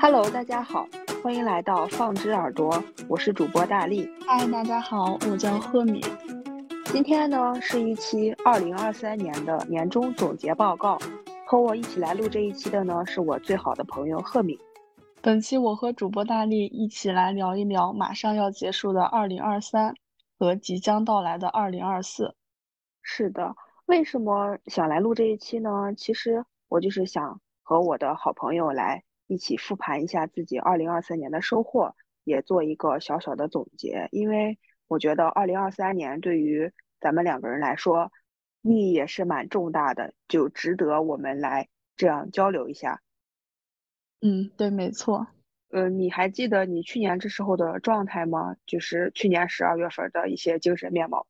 Hello，大家好，欢迎来到放之耳朵，我是主播大力。嗨，大家好，我叫赫敏。今天呢是一期二零二三年的年终总结报告，和我一起来录这一期的呢是我最好的朋友赫敏。本期我和主播大力一起来聊一聊马上要结束的二零二三和即将到来的二零二四。是的，为什么想来录这一期呢？其实我就是想和我的好朋友来一起复盘一下自己二零二三年的收获，也做一个小小的总结。因为我觉得二零二三年对于咱们两个人来说，意义也是蛮重大的，就值得我们来这样交流一下。嗯，对，没错。呃，你还记得你去年这时候的状态吗？就是去年十二月份的一些精神面貌。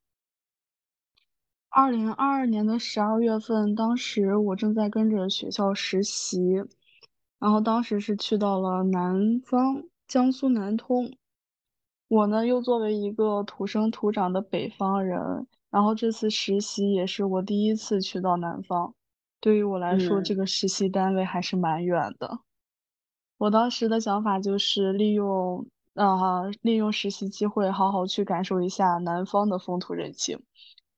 二零二二年的十二月份，当时我正在跟着学校实习，然后当时是去到了南方，江苏南通。我呢，又作为一个土生土长的北方人，然后这次实习也是我第一次去到南方。对于我来说，这个实习单位还是蛮远的。我当时的想法就是利用啊，利用实习机会，好好去感受一下南方的风土人情。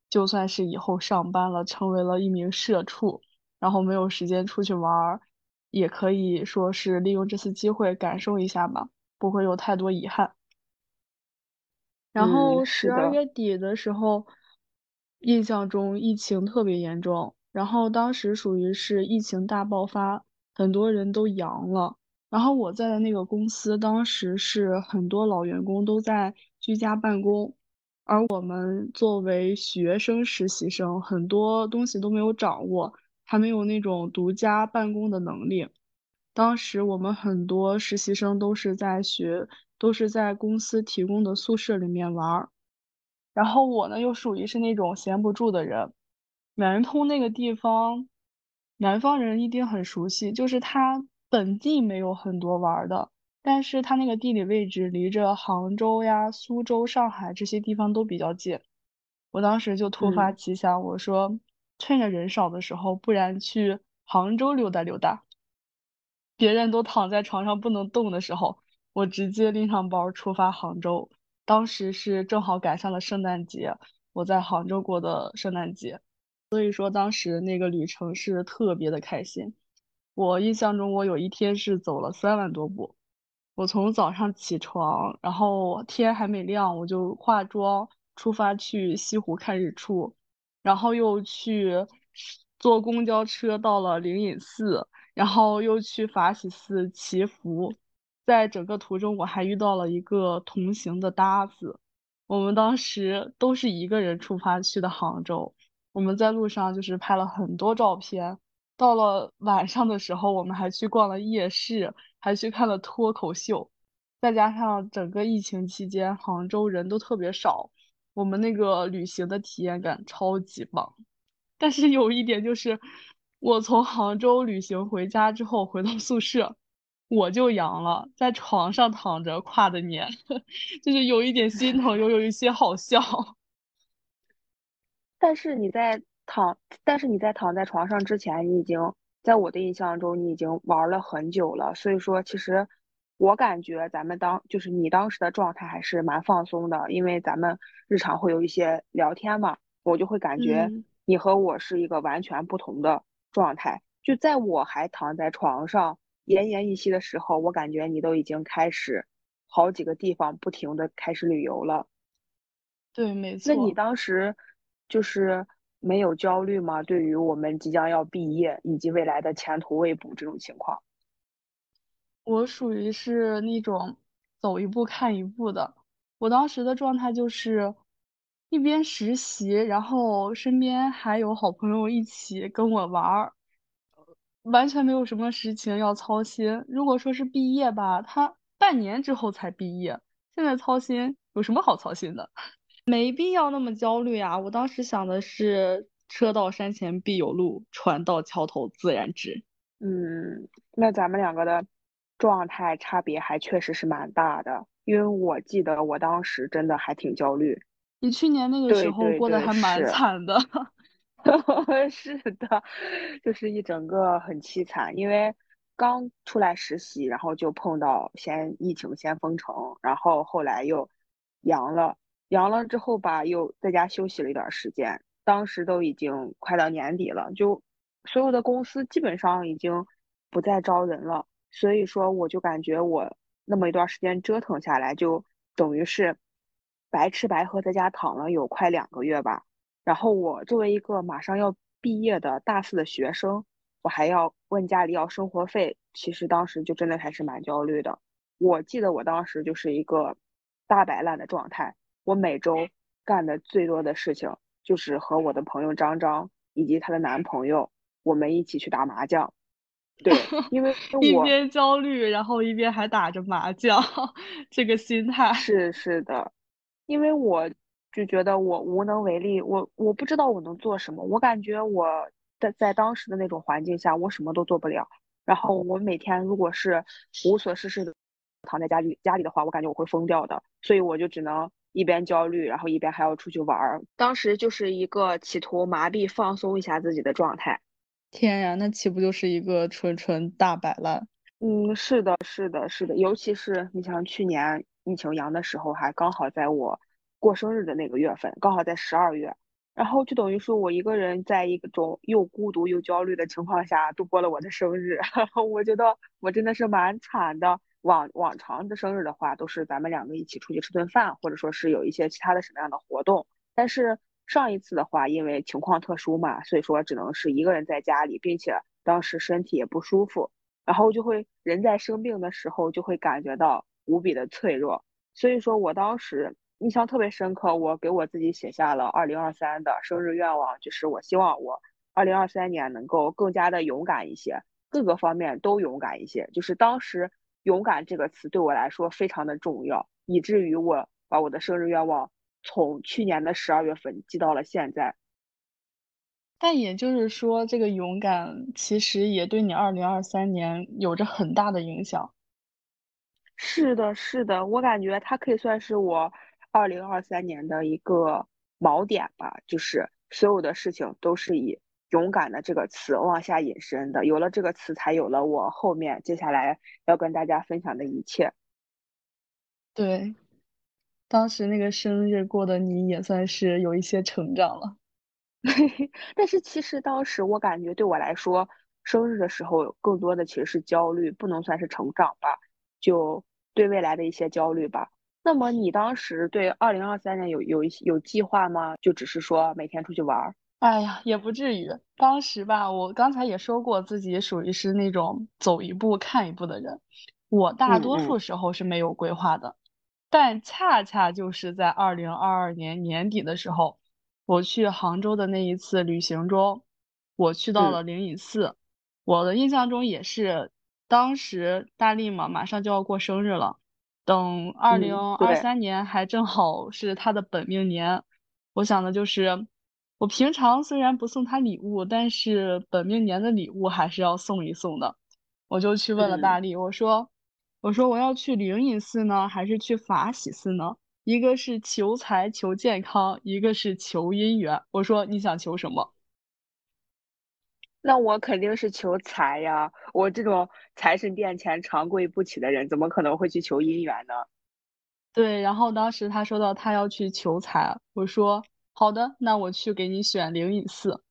就算是以后上班了，成为了一名社畜，然后没有时间出去玩儿，也可以说是利用这次机会感受一下吧，不会有太多遗憾。然后十二月底的时候，印象中疫情特别严重，然后当时属于是疫情大爆发，很多人都阳了。然后我在的那个公司，当时是很多老员工都在居家办公。而我们作为学生实习生，很多东西都没有掌握，还没有那种独家办公的能力。当时我们很多实习生都是在学，都是在公司提供的宿舍里面玩儿。然后我呢，又属于是那种闲不住的人。南通那个地方，南方人一定很熟悉，就是它本地没有很多玩的。但是它那个地理位置离着杭州呀、苏州、上海这些地方都比较近，我当时就突发奇想，我说趁着人少的时候，不然去杭州溜达溜达。别人都躺在床上不能动的时候，我直接拎上包出发杭州。当时是正好赶上了圣诞节，我在杭州过的圣诞节，所以说当时那个旅程是特别的开心。我印象中，我有一天是走了三万多步。我从早上起床，然后天还没亮，我就化妆出发去西湖看日出，然后又去坐公交车到了灵隐寺，然后又去法喜寺祈福。在整个途中，我还遇到了一个同行的搭子，我们当时都是一个人出发去的杭州。我们在路上就是拍了很多照片。到了晚上的时候，我们还去逛了夜市。还去看了脱口秀，再加上整个疫情期间杭州人都特别少，我们那个旅行的体验感超级棒。但是有一点就是，我从杭州旅行回家之后回到宿舍，我就阳了，在床上躺着跨的年，就是有一点心疼，又有一些好笑。但是你在躺，但是你在躺在床上之前，你已经。在我的印象中，你已经玩了很久了，所以说其实我感觉咱们当就是你当时的状态还是蛮放松的，因为咱们日常会有一些聊天嘛，我就会感觉你和我是一个完全不同的状态。就在我还躺在床上奄奄一息的时候，我感觉你都已经开始好几个地方不停的开始旅游了。对，没错。那你当时就是。没有焦虑吗？对于我们即将要毕业以及未来的前途未卜这种情况，我属于是那种走一步看一步的。我当时的状态就是一边实习，然后身边还有好朋友一起跟我玩儿，完全没有什么事情要操心。如果说是毕业吧，他半年之后才毕业，现在操心有什么好操心的？没必要那么焦虑啊！我当时想的是“车到山前必有路，船到桥头自然直”。嗯，那咱们两个的状态差别还确实是蛮大的，因为我记得我当时真的还挺焦虑。你去年那个时候过得还蛮惨的。是的，就是一整个很凄惨，因为刚出来实习，然后就碰到先疫情先封城，然后后来又阳了，阳了之后吧，又在家休息了一段时间。当时都已经快到年底了，就所有的公司基本上已经不再招人了，所以说我就感觉我那么一段时间折腾下来，就等于是白吃白喝在家躺了有快两个月吧。然后我作为一个马上要毕业的大四的学生，我还要问家里要生活费，其实当时就真的还是蛮焦虑的。我记得我当时就是一个大摆烂的状态，我每周干的最多的事情。就是和我的朋友张张以及她的男朋友，我们一起去打麻将。对，因为 一边焦虑，然后一边还打着麻将，这个心态是是的。因为我就觉得我无能为力，我我不知道我能做什么。我感觉我在在当时的那种环境下，我什么都做不了。然后我每天如果是无所事事的躺在家里家里的话，我感觉我会疯掉的。所以我就只能。一边焦虑，然后一边还要出去玩儿，当时就是一个企图麻痹、放松一下自己的状态。天呀，那岂不就是一个纯纯大摆烂？嗯，是的，是的，是的。尤其是你像去年疫情阳的时候，还刚好在我过生日的那个月份，刚好在十二月，然后就等于说我一个人在一种又孤独又焦虑的情况下度过了我的生日。我觉得我真的是蛮惨的。往往常的生日的话，都是咱们两个一起出去吃顿饭，或者说是有一些其他的什么样的活动。但是上一次的话，因为情况特殊嘛，所以说只能是一个人在家里，并且当时身体也不舒服，然后就会人在生病的时候就会感觉到无比的脆弱。所以说我当时印象特别深刻，我给我自己写下了二零二三的生日愿望，就是我希望我二零二三年能够更加的勇敢一些，各个方面都勇敢一些。就是当时。勇敢这个词对我来说非常的重要，以至于我把我的生日愿望从去年的十二月份记到了现在。但也就是说，这个勇敢其实也对你二零二三年有着很大的影响。是的，是的，我感觉它可以算是我二零二三年的一个锚点吧，就是所有的事情都是以。勇敢的这个词往下引申的，有了这个词，才有了我后面接下来要跟大家分享的一切。对，当时那个生日过的你也算是有一些成长了。但是其实当时我感觉对我来说，生日的时候更多的其实是焦虑，不能算是成长吧，就对未来的一些焦虑吧。那么你当时对二零二三年有有一些有计划吗？就只是说每天出去玩？哎呀，也不至于。当时吧，我刚才也说过，自己属于是那种走一步看一步的人。我大多数时候是没有规划的，但恰恰就是在二零二二年年底的时候，我去杭州的那一次旅行中，我去到了灵隐寺。我的印象中也是，当时大力嘛，马上就要过生日了，等二零二三年还正好是他的本命年，我想的就是。我平常虽然不送他礼物，但是本命年的礼物还是要送一送的。我就去问了大力，我说：“我说我要去灵隐寺呢，还是去法喜寺呢？一个是求财求健康，一个是求姻缘。我说你想求什么？那我肯定是求财呀！我这种财神殿前长跪不起的人，怎么可能会去求姻缘呢？对。然后当时他说到他要去求财，我说。好的，那我去给你选灵隐寺。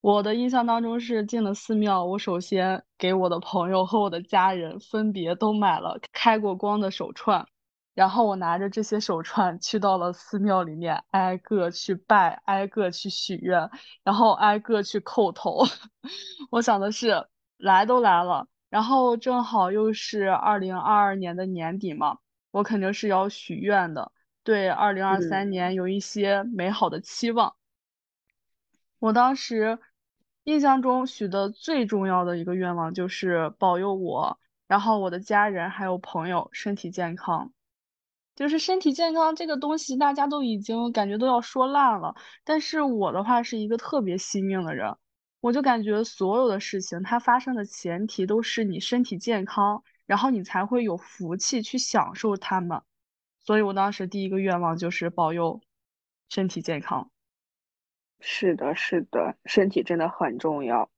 我的印象当中是进了寺庙，我首先给我的朋友和我的家人分别都买了开过光的手串，然后我拿着这些手串去到了寺庙里面，挨个去拜，挨个去许愿，然后挨个去叩头。我想的是，来都来了，然后正好又是二零二二年的年底嘛，我肯定是要许愿的。对二零二三年有一些美好的期望。我当时印象中许的最重要的一个愿望就是保佑我，然后我的家人还有朋友身体健康。就是身体健康这个东西，大家都已经感觉都要说烂了。但是我的话是一个特别惜命的人，我就感觉所有的事情它发生的前提都是你身体健康，然后你才会有福气去享受它们。所以我当时第一个愿望就是保佑身体健康。是的，是的，身体真的很重要。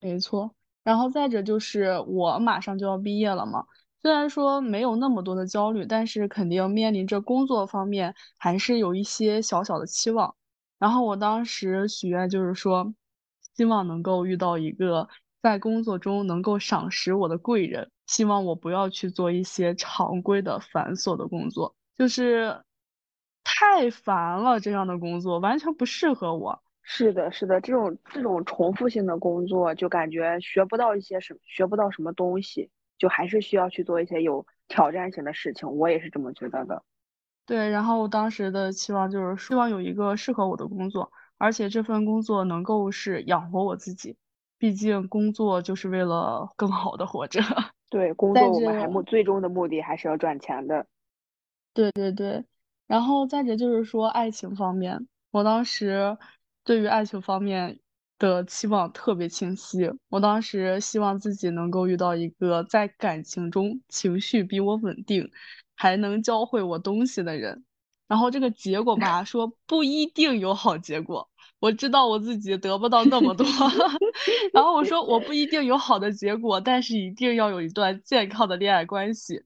没错，然后再者就是我马上就要毕业了嘛，虽然说没有那么多的焦虑，但是肯定面临着工作方面还是有一些小小的期望。然后我当时许愿就是说，希望能够遇到一个在工作中能够赏识我的贵人，希望我不要去做一些常规的繁琐的工作，就是太烦了，这样的工作完全不适合我。是的，是的，这种这种重复性的工作，就感觉学不到一些什，学不到什么东西，就还是需要去做一些有挑战性的事情。我也是这么觉得的。对，然后当时的期望就是希望有一个适合我的工作，而且这份工作能够是养活我自己，毕竟工作就是为了更好的活着。对，工作我们还目最终的目的还是要赚钱的。对对对，然后再者就是说爱情方面，我当时。对于爱情方面的期望特别清晰，我当时希望自己能够遇到一个在感情中情绪比我稳定，还能教会我东西的人。然后这个结果吧，说不一定有好结果。我知道我自己得不到那么多，然后我说我不一定有好的结果，但是一定要有一段健康的恋爱关系。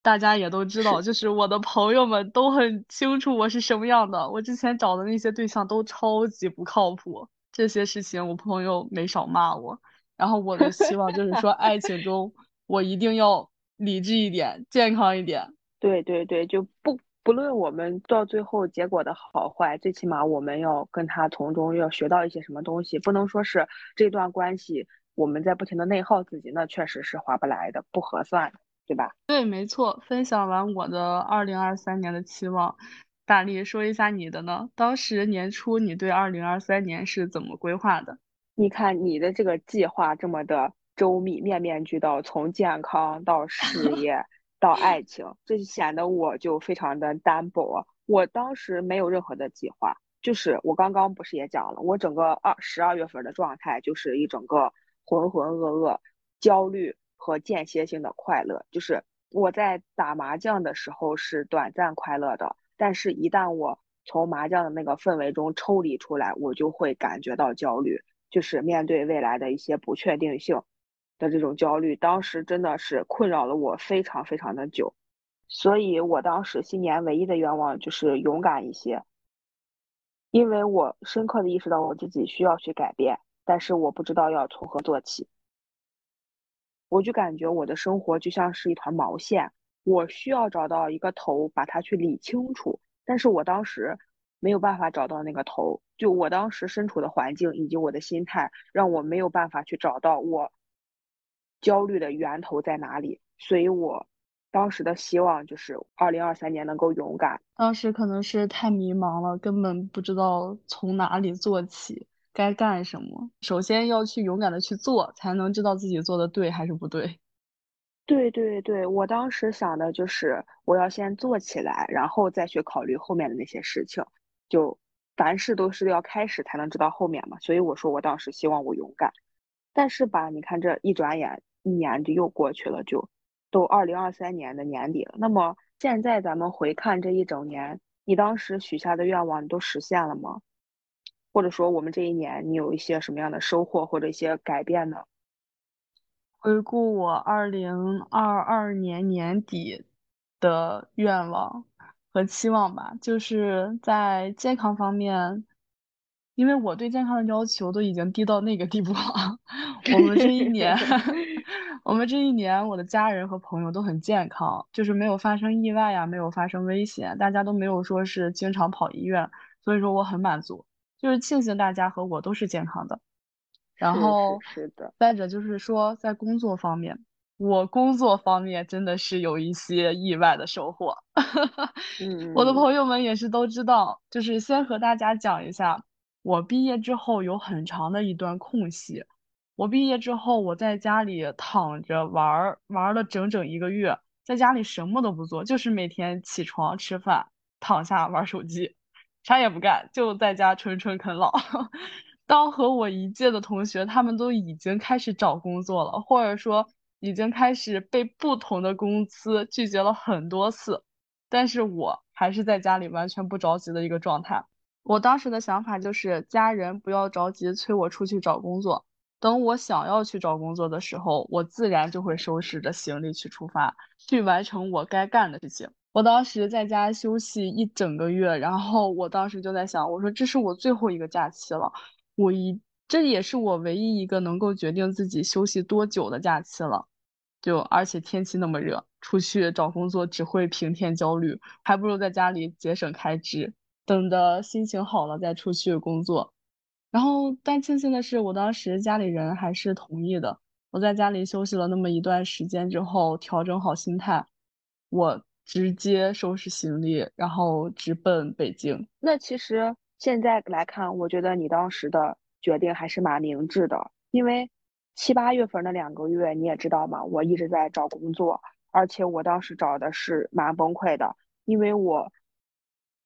大家也都知道，就是我的朋友们都很清楚我是什么样的。我之前找的那些对象都超级不靠谱，这些事情我朋友没少骂我。然后我的希望就是说，爱情中我一定要理智一点，健康一点。对对对，就不不论我们到最后结果的好坏，最起码我们要跟他从中要学到一些什么东西，不能说是这段关系我们在不停的内耗自己，那确实是划不来的，不合算。对吧？对，没错。分享完我的二零二三年的期望，大力说一下你的呢？当时年初你对二零二三年是怎么规划的？你看你的这个计划这么的周密，面面俱到，从健康到事业到爱情，这就显得我就非常的单薄。我当时没有任何的计划，就是我刚刚不是也讲了，我整个二十二月份的状态就是一整个浑浑噩噩、焦虑。和间歇性的快乐，就是我在打麻将的时候是短暂快乐的，但是一旦我从麻将的那个氛围中抽离出来，我就会感觉到焦虑，就是面对未来的一些不确定性的这种焦虑，当时真的是困扰了我非常非常的久，所以我当时新年唯一的愿望就是勇敢一些，因为我深刻的意识到我自己需要去改变，但是我不知道要从何做起。我就感觉我的生活就像是一团毛线，我需要找到一个头，把它去理清楚。但是我当时没有办法找到那个头，就我当时身处的环境以及我的心态，让我没有办法去找到我焦虑的源头在哪里。所以我当时的希望就是二零二三年能够勇敢。当时可能是太迷茫了，根本不知道从哪里做起。该干什么？首先要去勇敢的去做，才能知道自己做的对还是不对。对对对，我当时想的就是我要先做起来，然后再去考虑后面的那些事情。就凡事都是要开始才能知道后面嘛。所以我说我当时希望我勇敢。但是吧，你看这一转眼一年就又过去了，就都二零二三年的年底了。那么现在咱们回看这一整年，你当时许下的愿望，你都实现了吗？或者说，我们这一年你有一些什么样的收获或者一些改变呢？回顾我二零二二年年底的愿望和期望吧，就是在健康方面，因为我对健康的要求都已经低到那个地步了。我们这一年，我们这一年，我的家人和朋友都很健康，就是没有发生意外呀，没有发生危险，大家都没有说是经常跑医院，所以说我很满足。就是庆幸大家和我都是健康的，然后是的，再者就是说在工作方面，我工作方面真的是有一些意外的收获。嗯，我的朋友们也是都知道，就是先和大家讲一下，我毕业之后有很长的一段空隙。我毕业之后，我在家里躺着玩儿玩了整整一个月，在家里什么都不做，就是每天起床吃饭，躺下玩手机。啥也不干，就在家纯纯啃老。当和我一届的同学，他们都已经开始找工作了，或者说已经开始被不同的公司拒绝了很多次，但是我还是在家里完全不着急的一个状态。我当时的想法就是，家人不要着急催我出去找工作，等我想要去找工作的时候，我自然就会收拾着行李去出发，去完成我该干的事情。我当时在家休息一整个月，然后我当时就在想，我说这是我最后一个假期了，我一这也是我唯一一个能够决定自己休息多久的假期了。就而且天气那么热，出去找工作只会平添焦虑，还不如在家里节省开支，等的心情好了再出去工作。然后，但庆幸的是，我当时家里人还是同意的。我在家里休息了那么一段时间之后，调整好心态，我直接收拾行李，然后直奔北京。那其实现在来看，我觉得你当时的决定还是蛮明智的，因为七八月份那两个月你也知道嘛，我一直在找工作，而且我当时找的是蛮崩溃的，因为我，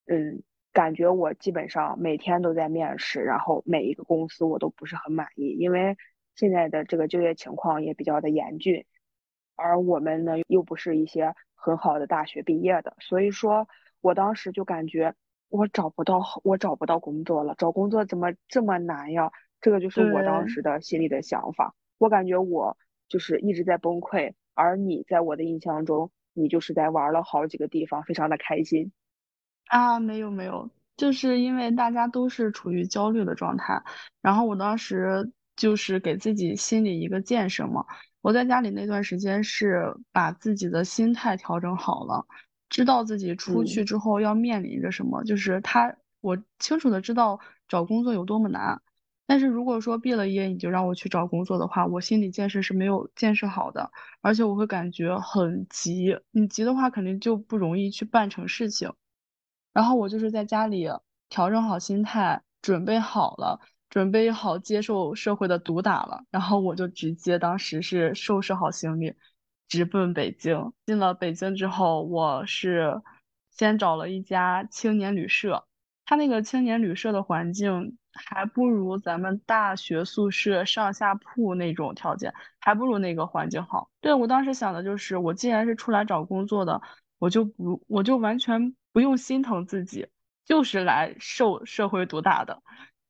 嗯。感觉我基本上每天都在面试，然后每一个公司我都不是很满意，因为现在的这个就业情况也比较的严峻，而我们呢又不是一些很好的大学毕业的，所以说我当时就感觉我找不到我找不到工作了，找工作怎么这么难呀？这个就是我当时的心里的想法。我感觉我就是一直在崩溃，而你在我的印象中，你就是在玩了好几个地方，非常的开心。啊，没有没有，就是因为大家都是处于焦虑的状态，然后我当时就是给自己心理一个建设嘛。我在家里那段时间是把自己的心态调整好了，知道自己出去之后要面临着什么，就是他，我清楚的知道找工作有多么难。但是如果说毕了业你就让我去找工作的话，我心理建设是没有建设好的，而且我会感觉很急，你急的话肯定就不容易去办成事情。然后我就是在家里调整好心态，准备好了，准备好接受社会的毒打了。然后我就直接当时是收拾好行李，直奔北京。进了北京之后，我是先找了一家青年旅社，他那个青年旅社的环境还不如咱们大学宿舍上下铺那种条件，还不如那个环境好。对我当时想的就是，我既然是出来找工作的。我就不，我就完全不用心疼自己，就是来受社会毒打的，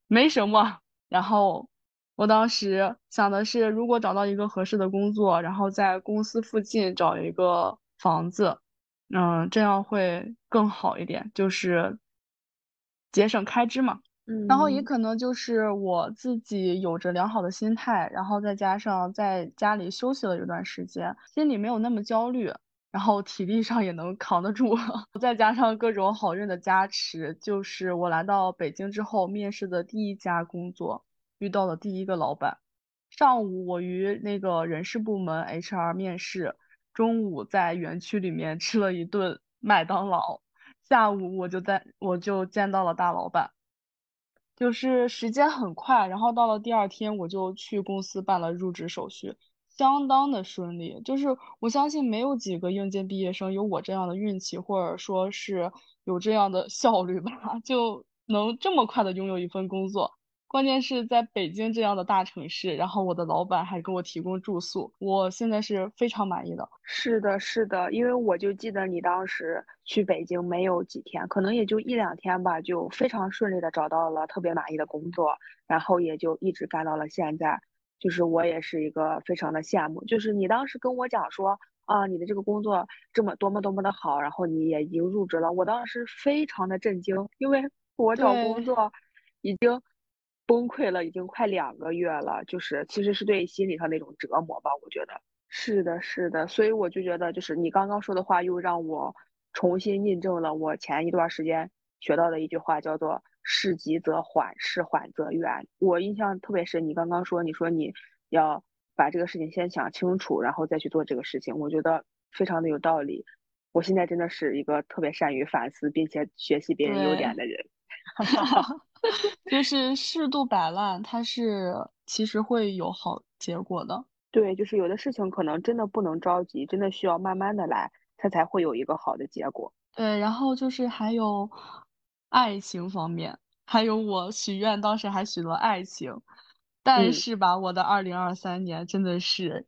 没什么。然后我当时想的是，如果找到一个合适的工作，然后在公司附近找一个房子，嗯，这样会更好一点，就是节省开支嘛。嗯，然后也可能就是我自己有着良好的心态，然后再加上在家里休息了一段时间，心里没有那么焦虑。然后体力上也能扛得住，再加上各种好运的加持，就是我来到北京之后面试的第一家工作，遇到了第一个老板。上午我与那个人事部门 HR 面试，中午在园区里面吃了一顿麦当劳，下午我就在我就见到了大老板，就是时间很快，然后到了第二天我就去公司办了入职手续。相当的顺利，就是我相信没有几个应届毕业生有我这样的运气，或者说是有这样的效率吧，就能这么快的拥有一份工作。关键是在北京这样的大城市，然后我的老板还给我提供住宿，我现在是非常满意的。是的，是的，因为我就记得你当时去北京没有几天，可能也就一两天吧，就非常顺利的找到了特别满意的工作，然后也就一直干到了现在。就是我也是一个非常的羡慕，就是你当时跟我讲说啊，你的这个工作这么多么多么的好，然后你也已经入职了，我当时非常的震惊，因为我找工作已经崩溃了，已经快两个月了，就是其实是对心理上那种折磨吧，我觉得是的，是的，所以我就觉得就是你刚刚说的话又让我重新印证了我前一段时间学到的一句话，叫做。事急则缓，事缓则圆。我印象特别深，你刚刚说，你说你要把这个事情先想清楚，然后再去做这个事情，我觉得非常的有道理。我现在真的是一个特别善于反思并且学习别人优点的人。就是适度摆烂，它是其实会有好结果的。对，就是有的事情可能真的不能着急，真的需要慢慢的来，它才会有一个好的结果。对，然后就是还有。爱情方面，还有我许愿，当时还许了爱情，但是吧，我的二零二三年真的是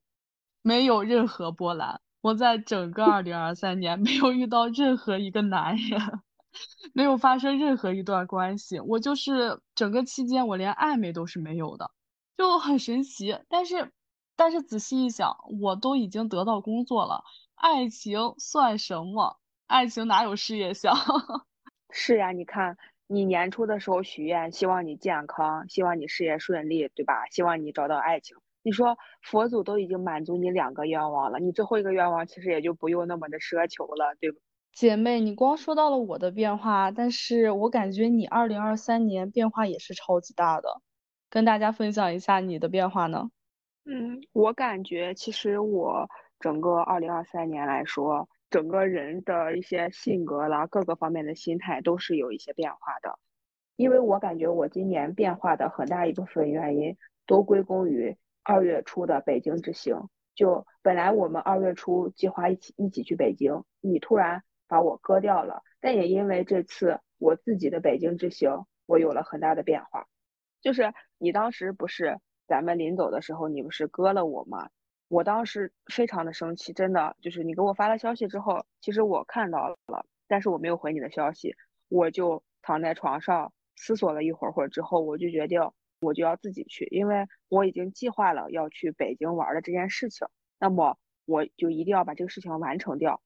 没有任何波澜。我在整个二零二三年没有遇到任何一个男人，没有发生任何一段关系。我就是整个期间，我连暧昧都是没有的，就很神奇。但是，但是仔细一想，我都已经得到工作了，爱情算什么？爱情哪有事业香？是呀，你看你年初的时候许愿，希望你健康，希望你事业顺利，对吧？希望你找到爱情。你说佛祖都已经满足你两个愿望了，你最后一个愿望其实也就不用那么的奢求了，对吧？姐妹，你光说到了我的变化，但是我感觉你二零二三年变化也是超级大的，跟大家分享一下你的变化呢？嗯，我感觉其实我整个二零二三年来说。整个人的一些性格啦，各个方面的心态都是有一些变化的，因为我感觉我今年变化的很大一部分原因都归功于二月初的北京之行。就本来我们二月初计划一起一起去北京，你突然把我割掉了，但也因为这次我自己的北京之行，我有了很大的变化。就是你当时不是咱们临走的时候，你不是割了我吗？我当时非常的生气，真的就是你给我发了消息之后，其实我看到了，但是我没有回你的消息，我就躺在床上思索了一会儿，会儿之后我就决定我就要自己去，因为我已经计划了要去北京玩的这件事情，那么我就一定要把这个事情完成掉。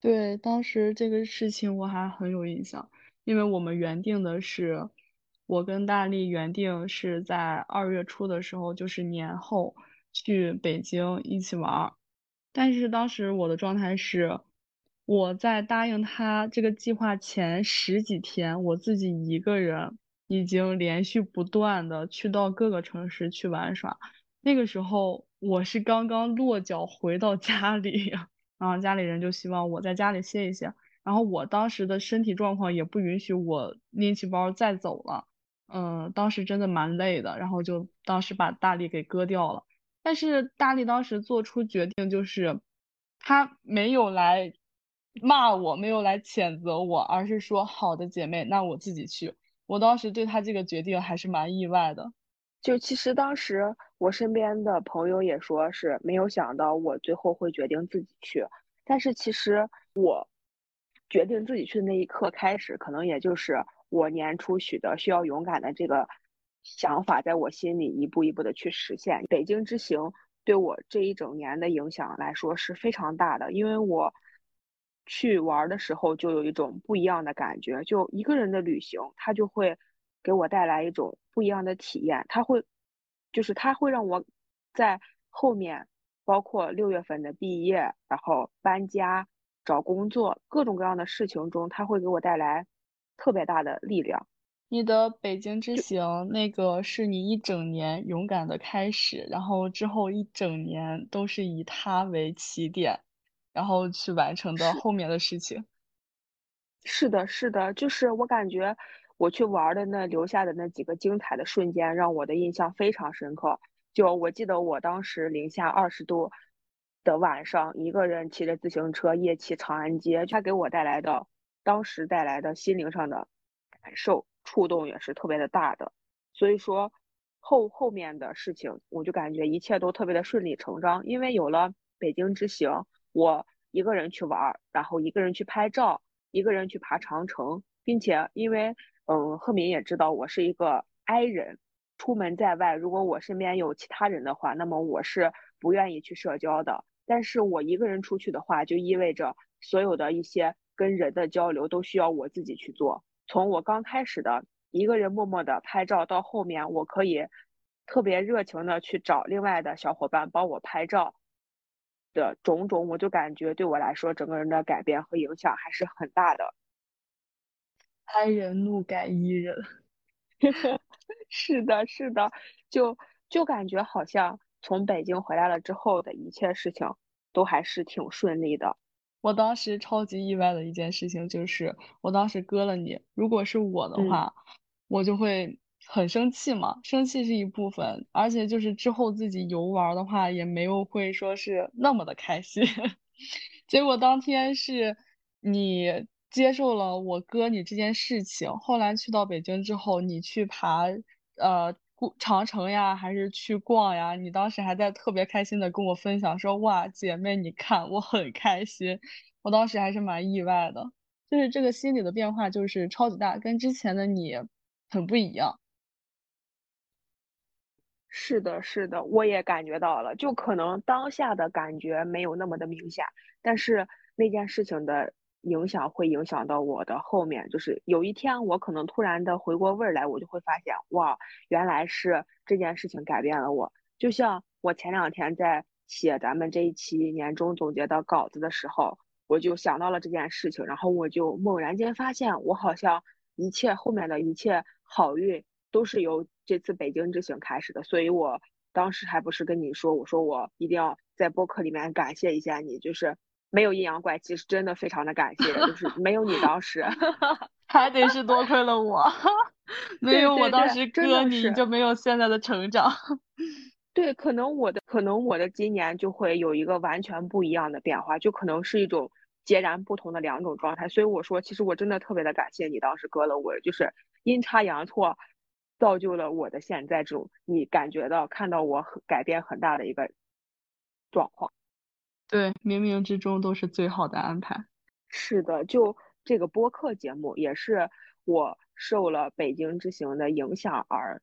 对，当时这个事情我还很有印象，因为我们原定的是，我跟大力原定是在二月初的时候，就是年后。去北京一起玩，但是当时我的状态是，我在答应他这个计划前十几天，我自己一个人已经连续不断的去到各个城市去玩耍。那个时候我是刚刚落脚回到家里，然后家里人就希望我在家里歇一歇。然后我当时的身体状况也不允许我拎起包再走了，嗯，当时真的蛮累的，然后就当时把大力给割掉了。但是大力当时做出决定，就是他没有来骂我，没有来谴责我，而是说好的姐妹，那我自己去。我当时对他这个决定还是蛮意外的。就其实当时我身边的朋友也说是没有想到我最后会决定自己去，但是其实我决定自己去的那一刻开始，可能也就是我年初许的需要勇敢的这个。想法在我心里一步一步的去实现。北京之行对我这一整年的影响来说是非常大的，因为我去玩的时候就有一种不一样的感觉。就一个人的旅行，它就会给我带来一种不一样的体验。它会，就是它会让我在后面，包括六月份的毕业，然后搬家、找工作各种各样的事情中，它会给我带来特别大的力量。你的北京之行，那个是你一整年勇敢的开始，然后之后一整年都是以它为起点，然后去完成的后面的事情。是的，是的，就是我感觉我去玩的那留下的那几个精彩的瞬间，让我的印象非常深刻。就我记得我当时零下二十度的晚上，一个人骑着自行车夜骑长安街，它给我带来的当时带来的心灵上的感受。触动也是特别的大的，所以说后后面的事情，我就感觉一切都特别的顺理成章。因为有了北京之行，我一个人去玩，然后一个人去拍照，一个人去爬长城，并且因为嗯，贺敏也知道我是一个 I 人，出门在外，如果我身边有其他人的话，那么我是不愿意去社交的。但是我一个人出去的话，就意味着所有的一些跟人的交流都需要我自己去做。从我刚开始的一个人默默的拍照，到后面我可以特别热情的去找另外的小伙伴帮我拍照的种种，我就感觉对我来说，整个人的改变和影响还是很大的。哀人怒改伊人，是的，是的，就就感觉好像从北京回来了之后的一切事情都还是挺顺利的。我当时超级意外的一件事情就是，我当时割了你。如果是我的话，我就会很生气嘛，生气是一部分，而且就是之后自己游玩的话，也没有会说是那么的开心。结果当天是你接受了我割你这件事情，后来去到北京之后，你去爬呃。长城呀，还是去逛呀？你当时还在特别开心的跟我分享说：“哇，姐妹，你看我很开心。”我当时还是蛮意外的，就是这个心理的变化就是超级大，跟之前的你很不一样。是的，是的，我也感觉到了，就可能当下的感觉没有那么的明显，但是那件事情的影响会影响到我的后面，就是有一天我可能突然的回过味儿来，我就会发现，哇，原来是这件事情改变了我。就像我前两天在写咱们这一期年终总结的稿子的时候，我就想到了这件事情，然后我就猛然间发现，我好像一切后面的一切好运。都是由这次北京之行开始的，所以我当时还不是跟你说，我说我一定要在播客里面感谢一下你，就是没有阴阳怪气，是真的非常的感谢，就 是没有你当时，还得是多亏了我，没有我当时哥你就没有现在的成长。对，可能我的可能我的今年就会有一个完全不一样的变化，就可能是一种截然不同的两种状态。所以我说，其实我真的特别的感谢你当时割了我，就是阴差阳错。造就了我的现在这种你感觉到看到我很改变很大的一个状况，对，冥冥之中都是最好的安排。是的，就这个播客节目也是我受了北京之行的影响而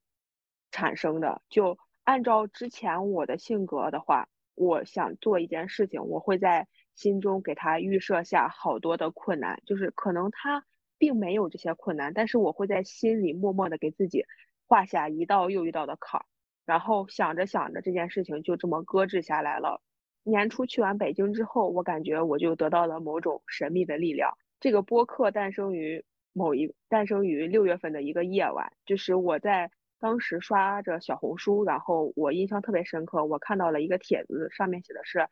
产生的。就按照之前我的性格的话，我想做一件事情，我会在心中给他预设下好多的困难，就是可能他。并没有这些困难，但是我会在心里默默的给自己画下一道又一道的坎儿，然后想着想着这件事情就这么搁置下来了。年初去完北京之后，我感觉我就得到了某种神秘的力量。这个播客诞生于某一诞生于六月份的一个夜晚，就是我在当时刷着小红书，然后我印象特别深刻，我看到了一个帖子，上面写的是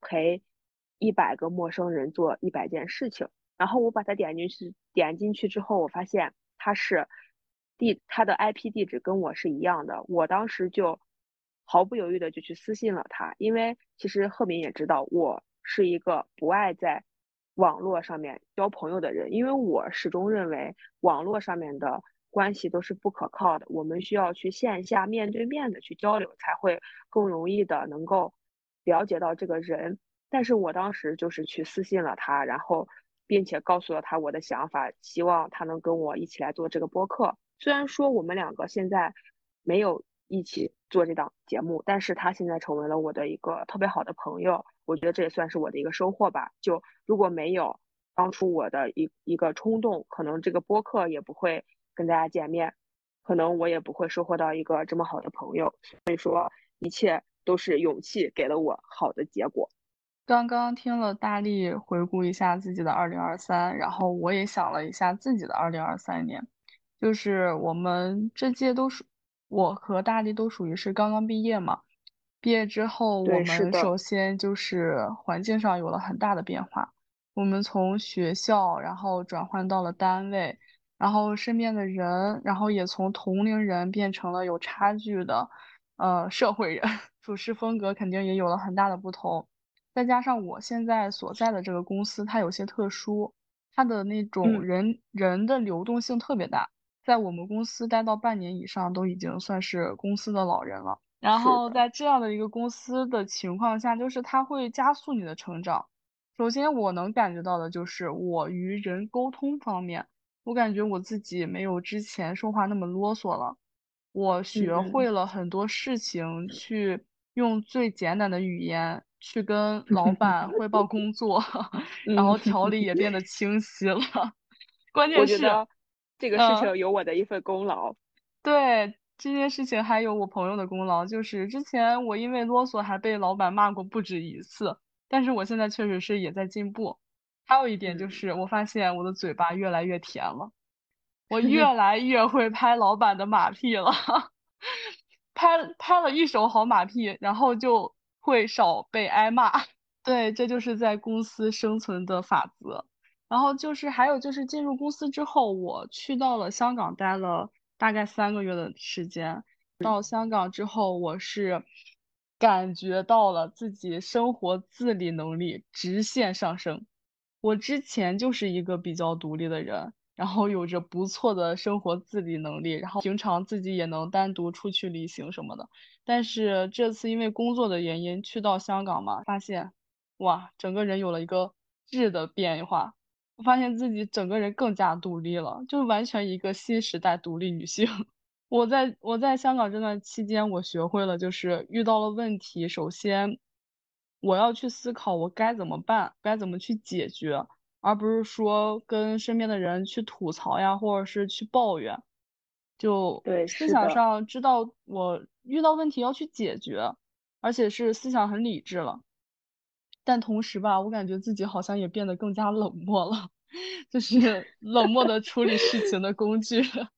陪一百个陌生人做一百件事情。然后我把它点进去，点进去之后，我发现它是地，它的 IP 地址跟我是一样的。我当时就毫不犹豫的就去私信了他，因为其实赫敏也知道我是一个不爱在网络上面交朋友的人，因为我始终认为网络上面的关系都是不可靠的，我们需要去线下面对面的去交流，才会更容易的能够了解到这个人。但是我当时就是去私信了他，然后。并且告诉了他我的想法，希望他能跟我一起来做这个播客。虽然说我们两个现在没有一起做这档节目，但是他现在成为了我的一个特别好的朋友。我觉得这也算是我的一个收获吧。就如果没有当初我的一一个冲动，可能这个播客也不会跟大家见面，可能我也不会收获到一个这么好的朋友。所以说，一切都是勇气给了我好的结果。刚刚听了大力回顾一下自己的二零二三，然后我也想了一下自己的二零二三年，就是我们这届都是我和大力都属于是刚刚毕业嘛，毕业之后我们首先就是环境上有了很大的变化，我们从学校然后转换到了单位，然后身边的人，然后也从同龄人变成了有差距的呃社会人，处事风格肯定也有了很大的不同。再加上我现在所在的这个公司，它有些特殊，它的那种人人的流动性特别大，在我们公司待到半年以上，都已经算是公司的老人了。然后在这样的一个公司的情况下，就是它会加速你的成长。首先，我能感觉到的就是我与人沟通方面，我感觉我自己没有之前说话那么啰嗦了，我学会了很多事情，去用最简单的语言。去跟老板汇报工作，然后条理也变得清晰了。关键是这个事情有我的一份功劳。对这件事情还有我朋友的功劳，就是之前我因为啰嗦还被老板骂过不止一次，但是我现在确实是也在进步。还有一点就是我发现我的嘴巴越来越甜了，我 越来越会拍老板的马屁了，拍拍了一手好马屁，然后就。会少被挨骂，对，这就是在公司生存的法则。然后就是还有就是进入公司之后，我去到了香港待了大概三个月的时间。到香港之后，我是感觉到了自己生活自理能力直线上升。我之前就是一个比较独立的人。然后有着不错的生活自理能力，然后平常自己也能单独出去旅行什么的。但是这次因为工作的原因去到香港嘛，发现，哇，整个人有了一个质的变化。我发现自己整个人更加独立了，就完全一个新时代独立女性。我在我在香港这段期间，我学会了就是遇到了问题，首先我要去思考我该怎么办，该怎么去解决，而不是说跟身边的人去吐槽呀，或者是去抱怨。就对，思想。上知道我遇到问题要去解决，而且是思想很理智了。但同时吧，我感觉自己好像也变得更加冷漠了，就是冷漠的处理事情的工具。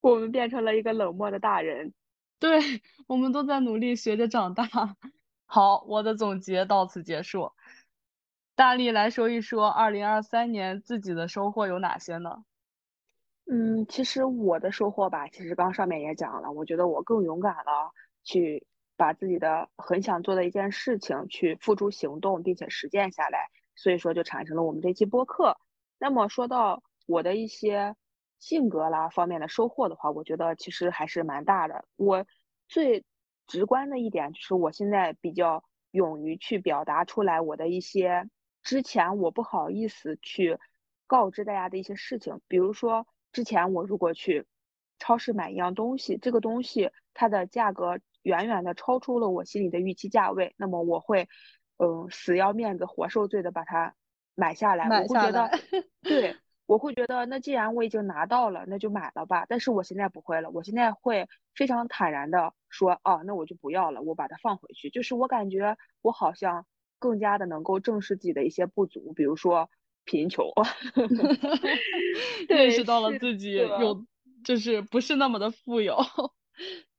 我们变成了一个冷漠的大人。对，我们都在努力学着长大。好，我的总结到此结束。大力来说一说，二零二三年自己的收获有哪些呢？嗯，其实我的收获吧，其实刚上面也讲了，我觉得我更勇敢了，去把自己的很想做的一件事情去付诸行动，并且实践下来，所以说就产生了我们这期播客。那么说到我的一些性格啦方面的收获的话，我觉得其实还是蛮大的。我最直观的一点就是我现在比较勇于去表达出来我的一些之前我不好意思去告知大家的一些事情，比如说。之前我如果去超市买一样东西，这个东西它的价格远远的超出了我心里的预期价位，那么我会，嗯，死要面子活受罪的把它买下来。我会觉得。对，我会觉得那既然我已经拿到了，那就买了吧。但是我现在不会了，我现在会非常坦然的说，哦，那我就不要了，我把它放回去。就是我感觉我好像更加的能够正视自己的一些不足，比如说。贫穷，认识到了自己有，就是不是那么的富有。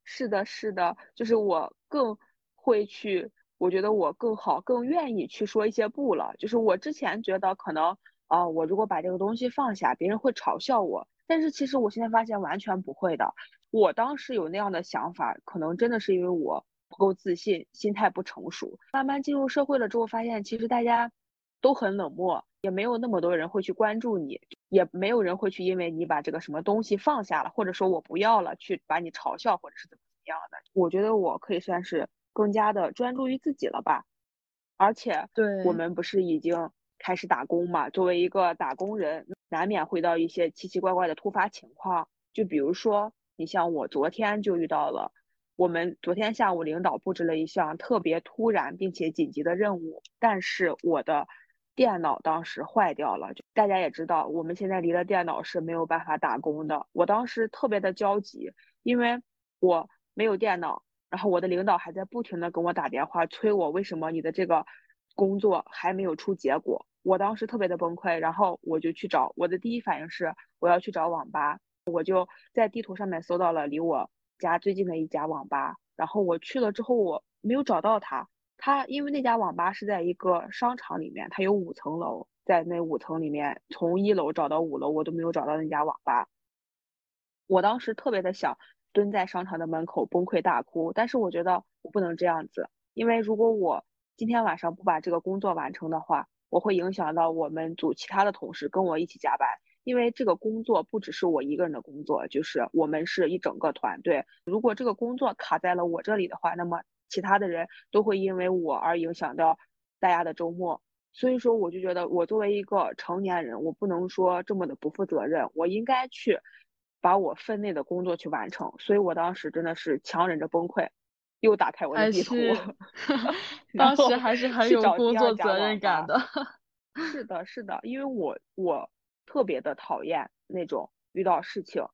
是的，是的，就是我更会去，我觉得我更好，更愿意去说一些不了。就是我之前觉得可能啊，我如果把这个东西放下，别人会嘲笑我。但是其实我现在发现完全不会的。我当时有那样的想法，可能真的是因为我不够自信，心态不成熟。慢慢进入社会了之后，发现其实大家都很冷漠。也没有那么多人会去关注你，也没有人会去因为你把这个什么东西放下了，或者说我不要了，去把你嘲笑或者是怎么怎么样的。我觉得我可以算是更加的专注于自己了吧。而且，对我们不是已经开始打工嘛？作为一个打工人，难免会到一些奇奇怪怪的突发情况。就比如说，你像我昨天就遇到了，我们昨天下午领导布置了一项特别突然并且紧急的任务，但是我的。电脑当时坏掉了，就大家也知道，我们现在离了电脑是没有办法打工的。我当时特别的焦急，因为我没有电脑，然后我的领导还在不停的跟我打电话催我，为什么你的这个工作还没有出结果？我当时特别的崩溃，然后我就去找，我的第一反应是我要去找网吧，我就在地图上面搜到了离我家最近的一家网吧，然后我去了之后，我没有找到他。他因为那家网吧是在一个商场里面，它有五层楼，在那五层里面，从一楼找到五楼，我都没有找到那家网吧。我当时特别的想蹲在商场的门口崩溃大哭，但是我觉得我不能这样子，因为如果我今天晚上不把这个工作完成的话，我会影响到我们组其他的同事跟我一起加班，因为这个工作不只是我一个人的工作，就是我们是一整个团队。如果这个工作卡在了我这里的话，那么。其他的人都会因为我而影响到大家的周末，所以说我就觉得我作为一个成年人，我不能说这么的不负责任，我应该去把我分内的工作去完成。所以我当时真的是强忍着崩溃，又打开我的地图，当时还是很有工作责任感的。是的，是的，因为我我特别的讨厌那种遇到事情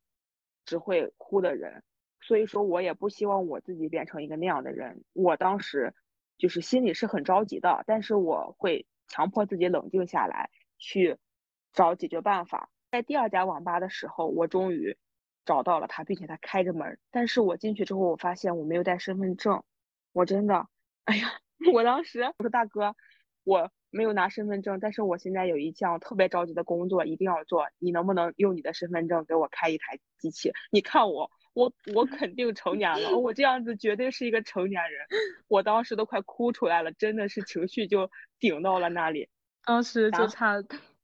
只会哭的人。所以说，我也不希望我自己变成一个那样的人。我当时就是心里是很着急的，但是我会强迫自己冷静下来，去找解决办法。在第二家网吧的时候，我终于找到了他，并且他开着门。但是我进去之后，我发现我没有带身份证。我真的，哎呀，我当时我说大哥，我没有拿身份证，但是我现在有一项特别着急的工作一定要做，你能不能用你的身份证给我开一台机器？你看我。我我肯定成年了，我这样子绝对是一个成年人。我当时都快哭出来了，真的是情绪就顶到了那里。当时就差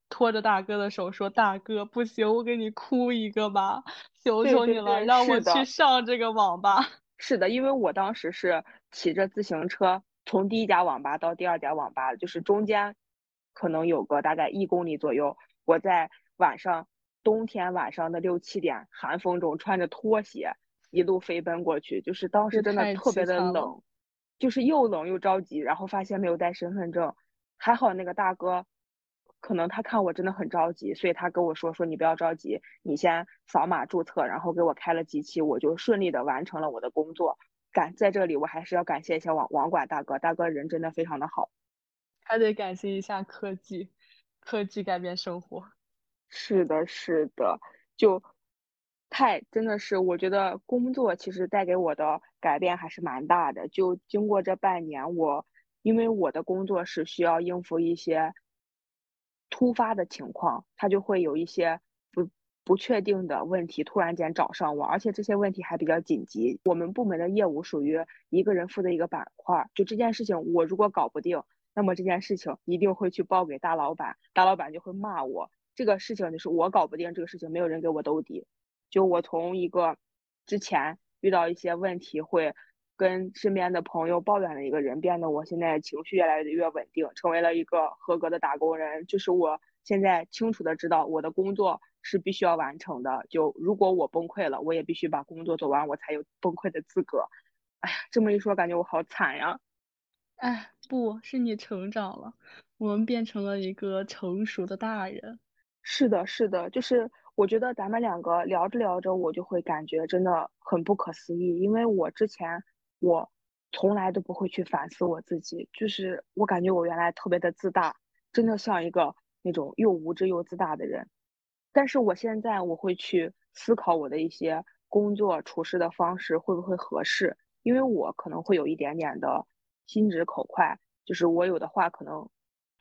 拖着大哥的手说：“大哥，不行，我给你哭一个吧，求求你了，让我去上这个网吧。”是的，因为我当时是骑着自行车从第一家网吧到第二家网吧，就是中间可能有个大概一公里左右。我在晚上。冬天晚上的六七点，寒风中穿着拖鞋，一路飞奔过去，就是当时真的特别的冷，就是又冷又着急，然后发现没有带身份证，还好那个大哥，可能他看我真的很着急，所以他跟我说说你不要着急，你先扫码注册，然后给我开了机器，我就顺利的完成了我的工作。感在这里我还是要感谢一下网网管大哥，大哥人真的非常的好，还得感谢一下科技，科技改变生活。是的，是的，就太真的是，我觉得工作其实带给我的改变还是蛮大的。就经过这半年，我因为我的工作是需要应付一些突发的情况，他就会有一些不不确定的问题突然间找上我，而且这些问题还比较紧急。我们部门的业务属于一个人负责一个板块，就这件事情我如果搞不定，那么这件事情一定会去报给大老板，大老板就会骂我。这个事情就是我搞不定，这个事情没有人给我兜底。就我从一个之前遇到一些问题会跟身边的朋友抱怨的一个人，变得我现在情绪越来越稳定，成为了一个合格的打工人。就是我现在清楚的知道我的工作是必须要完成的。就如果我崩溃了，我也必须把工作做完，我才有崩溃的资格。哎呀，这么一说，感觉我好惨呀。哎，不是你成长了，我们变成了一个成熟的大人。是的，是的，就是我觉得咱们两个聊着聊着，我就会感觉真的很不可思议，因为我之前我从来都不会去反思我自己，就是我感觉我原来特别的自大，真的像一个那种又无知又自大的人。但是我现在我会去思考我的一些工作处事的方式会不会合适，因为我可能会有一点点的心直口快，就是我有的话可能。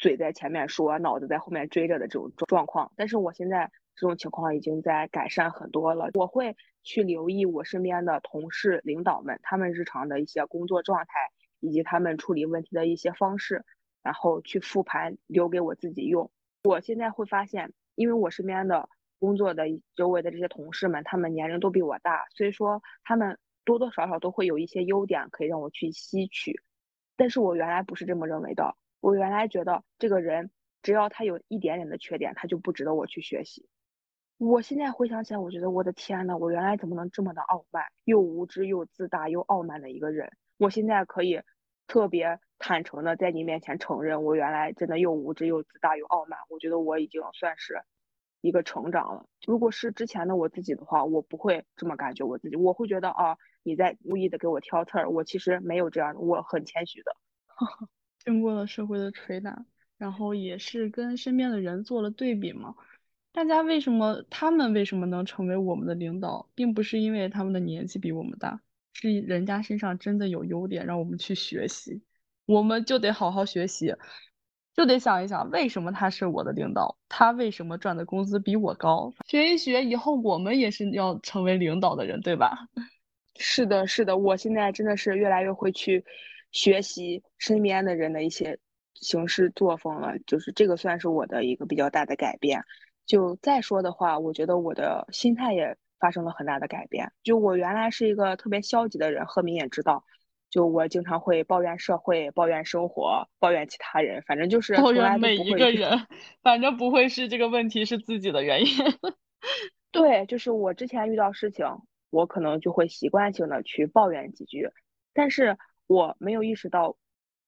嘴在前面说，脑子在后面追着的这种状况，但是我现在这种情况已经在改善很多了。我会去留意我身边的同事、领导们他们日常的一些工作状态，以及他们处理问题的一些方式，然后去复盘留给我自己用。我现在会发现，因为我身边的工作的周围的这些同事们，他们年龄都比我大，所以说他们多多少少都会有一些优点可以让我去吸取，但是我原来不是这么认为的。我原来觉得这个人只要他有一点点的缺点，他就不值得我去学习。我现在回想起来，我觉得我的天呐，我原来怎么能这么的傲慢，又无知又自大又傲慢的一个人？我现在可以特别坦诚的在你面前承认，我原来真的又无知又自大又傲慢。我觉得我已经算是一个成长了。如果是之前的我自己的话，我不会这么感觉我自己，我会觉得啊，你在故意的给我挑刺儿。我其实没有这样的，我很谦虚的。经过了社会的捶打，然后也是跟身边的人做了对比嘛。大家为什么他们为什么能成为我们的领导，并不是因为他们的年纪比我们大，是人家身上真的有优点让我们去学习，我们就得好好学习，就得想一想为什么他是我的领导，他为什么赚的工资比我高，学一学，以后我们也是要成为领导的人，对吧？是的，是的，我现在真的是越来越会去。学习身边的人的一些行事作风了，就是这个算是我的一个比较大的改变。就再说的话，我觉得我的心态也发生了很大的改变。就我原来是一个特别消极的人，贺明也知道，就我经常会抱怨社会、抱怨生活、抱怨其他人，反正就是抱怨每一个人，反正不会是这个问题是自己的原因。对，就是我之前遇到事情，我可能就会习惯性的去抱怨几句，但是。我没有意识到，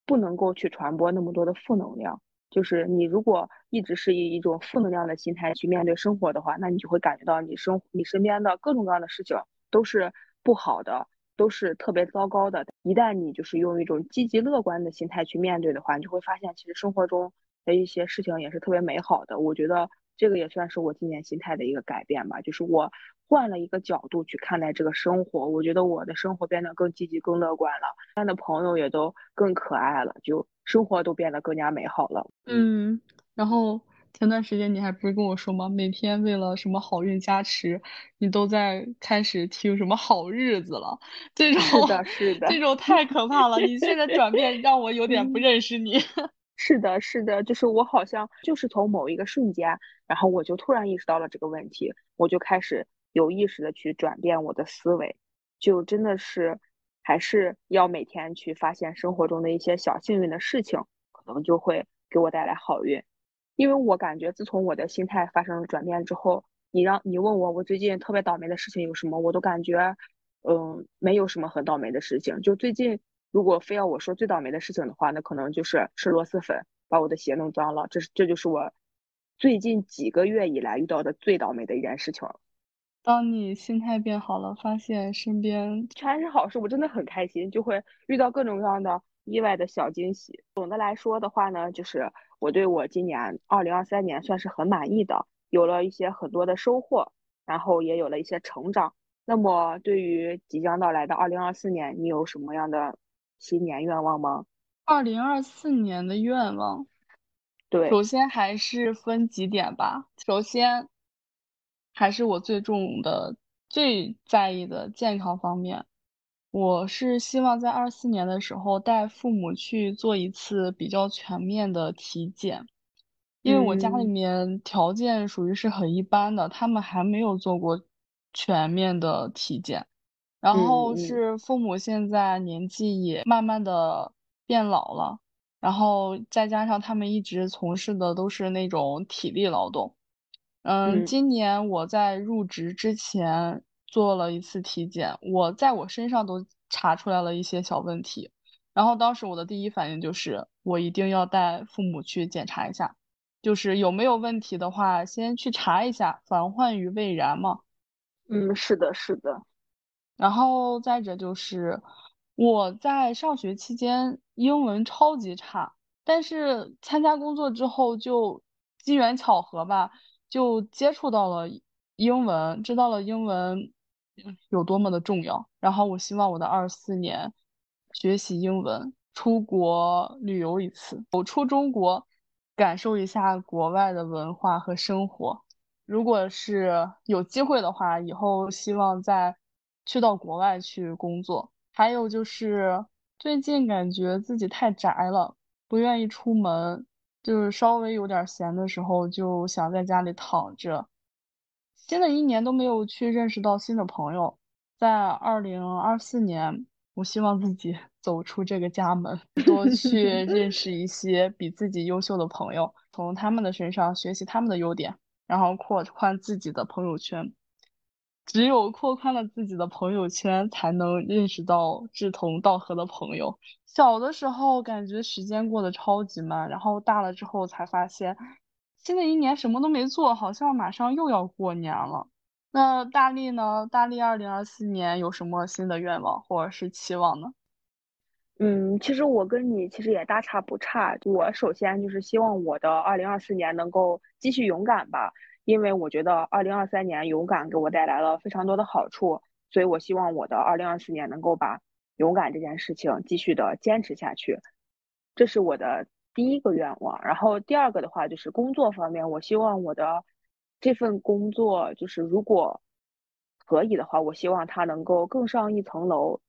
不能够去传播那么多的负能量。就是你如果一直是以一种负能量的心态去面对生活的话，那你就会感觉到你生你身边的各种各样的事情都是不好的，都是特别糟糕的。一旦你就是用一种积极乐观的心态去面对的话，你就会发现其实生活中的一些事情也是特别美好的。我觉得。这个也算是我今年心态的一个改变吧，就是我换了一个角度去看待这个生活，我觉得我的生活变得更积极、更乐观了，身边的朋友也都更可爱了，就生活都变得更加美好了。嗯，然后前段时间你还不是跟我说吗？每天为了什么好运加持，你都在开始听什么好日子了？这种是的，是的，这种太可怕了。你现在转变让我有点不认识你。是的，是的，就是我好像就是从某一个瞬间，然后我就突然意识到了这个问题，我就开始有意识的去转变我的思维，就真的是还是要每天去发现生活中的一些小幸运的事情，可能就会给我带来好运。因为我感觉自从我的心态发生了转变之后，你让你问我我最近特别倒霉的事情有什么，我都感觉嗯，没有什么很倒霉的事情。就最近，如果非要我说最倒霉的事情的话，那可能就是吃螺蛳粉把我的鞋弄脏了。这是这就是我最近几个月以来遇到的最倒霉的一件事情。当你心态变好了，发现身边全是好事，我真的很开心，就会遇到各种各样的意外的小惊喜。总的来说的话呢，就是我对我今年二零二三年算是很满意的，有了一些很多的收获，然后也有了一些成长。那么对于即将到来的二零二四年，你有什么样的新年愿望吗？二零二四年的愿望，对，首先还是分几点吧。首先。还是我最重的、最在意的健康方面。我是希望在二四年的时候带父母去做一次比较全面的体检，因为我家里面条件属于是很一般的，他们还没有做过全面的体检。然后是父母现在年纪也慢慢的变老了，然后再加上他们一直从事的都是那种体力劳动。嗯，今年我在入职之前做了一次体检，我在我身上都查出来了一些小问题，然后当时我的第一反应就是我一定要带父母去检查一下，就是有没有问题的话，先去查一下，防患于未然嘛。嗯，是的，是的。然后再者就是我在上学期间英文超级差，但是参加工作之后就机缘巧合吧。就接触到了英文，知道了英文有多么的重要。然后我希望我的二四年学习英文，出国旅游一次，走出中国，感受一下国外的文化和生活。如果是有机会的话，以后希望在去到国外去工作。还有就是最近感觉自己太宅了，不愿意出门。就是稍微有点闲的时候，就想在家里躺着。新的一年都没有去认识到新的朋友，在二零二四年，我希望自己 走出这个家门，多去 认识一些比自己优秀的朋友，从他们的身上学习他们的优点，然后扩宽自己的朋友圈。只有扩宽了自己的朋友圈，才能认识到志同道合的朋友。小的时候感觉时间过得超级慢，然后大了之后才发现，新的一年什么都没做，好像马上又要过年了。那大力呢？大力二零二四年有什么新的愿望或者是期望呢？嗯，其实我跟你其实也大差不差。我首先就是希望我的二零二四年能够继续勇敢吧。因为我觉得二零二三年勇敢给我带来了非常多的好处，所以我希望我的二零二四年能够把勇敢这件事情继续的坚持下去，这是我的第一个愿望。然后第二个的话就是工作方面，我希望我的这份工作就是如果可以的话，我希望它能够更上一层楼，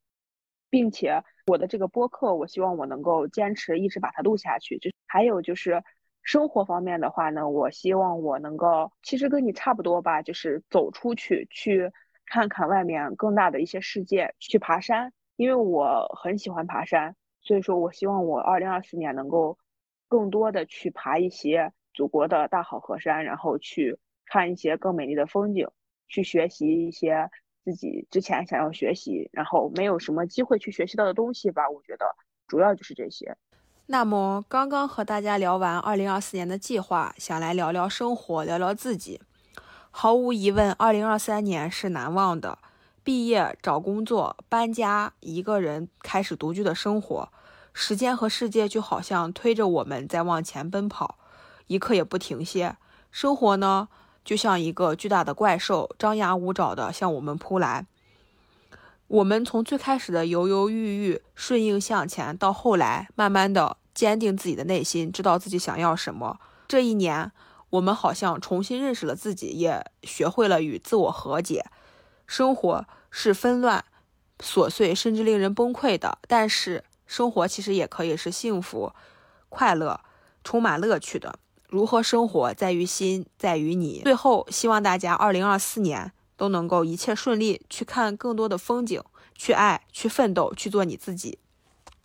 并且我的这个播客，我希望我能够坚持一直把它录下去。就还有就是。生活方面的话呢，我希望我能够，其实跟你差不多吧，就是走出去，去看看外面更大的一些世界，去爬山，因为我很喜欢爬山，所以说我希望我二零二四年能够更多的去爬一些祖国的大好河山，然后去看一些更美丽的风景，去学习一些自己之前想要学习，然后没有什么机会去学习到的东西吧。我觉得主要就是这些。那么，刚刚和大家聊完2024年的计划，想来聊聊生活，聊聊自己。毫无疑问，2023年是难忘的。毕业、找工作、搬家，一个人开始独居的生活，时间和世界就好像推着我们在往前奔跑，一刻也不停歇。生活呢，就像一个巨大的怪兽，张牙舞爪地向我们扑来。我们从最开始的犹犹豫豫、顺应向前，到后来慢慢的坚定自己的内心，知道自己想要什么。这一年，我们好像重新认识了自己，也学会了与自我和解。生活是纷乱、琐碎，甚至令人崩溃的，但是生活其实也可以是幸福、快乐、充满乐趣的。如何生活，在于心，在于你。最后，希望大家二零二四年。都能够一切顺利，去看更多的风景，去爱，去奋斗，去做你自己。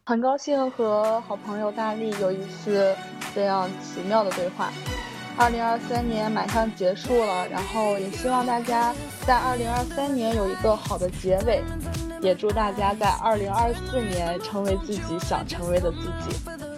很高兴和好朋友大力有一次这样奇妙的对话。二零二三年马上结束了，然后也希望大家在二零二三年有一个好的结尾。也祝大家在二零二四年成为自己想成为的自己。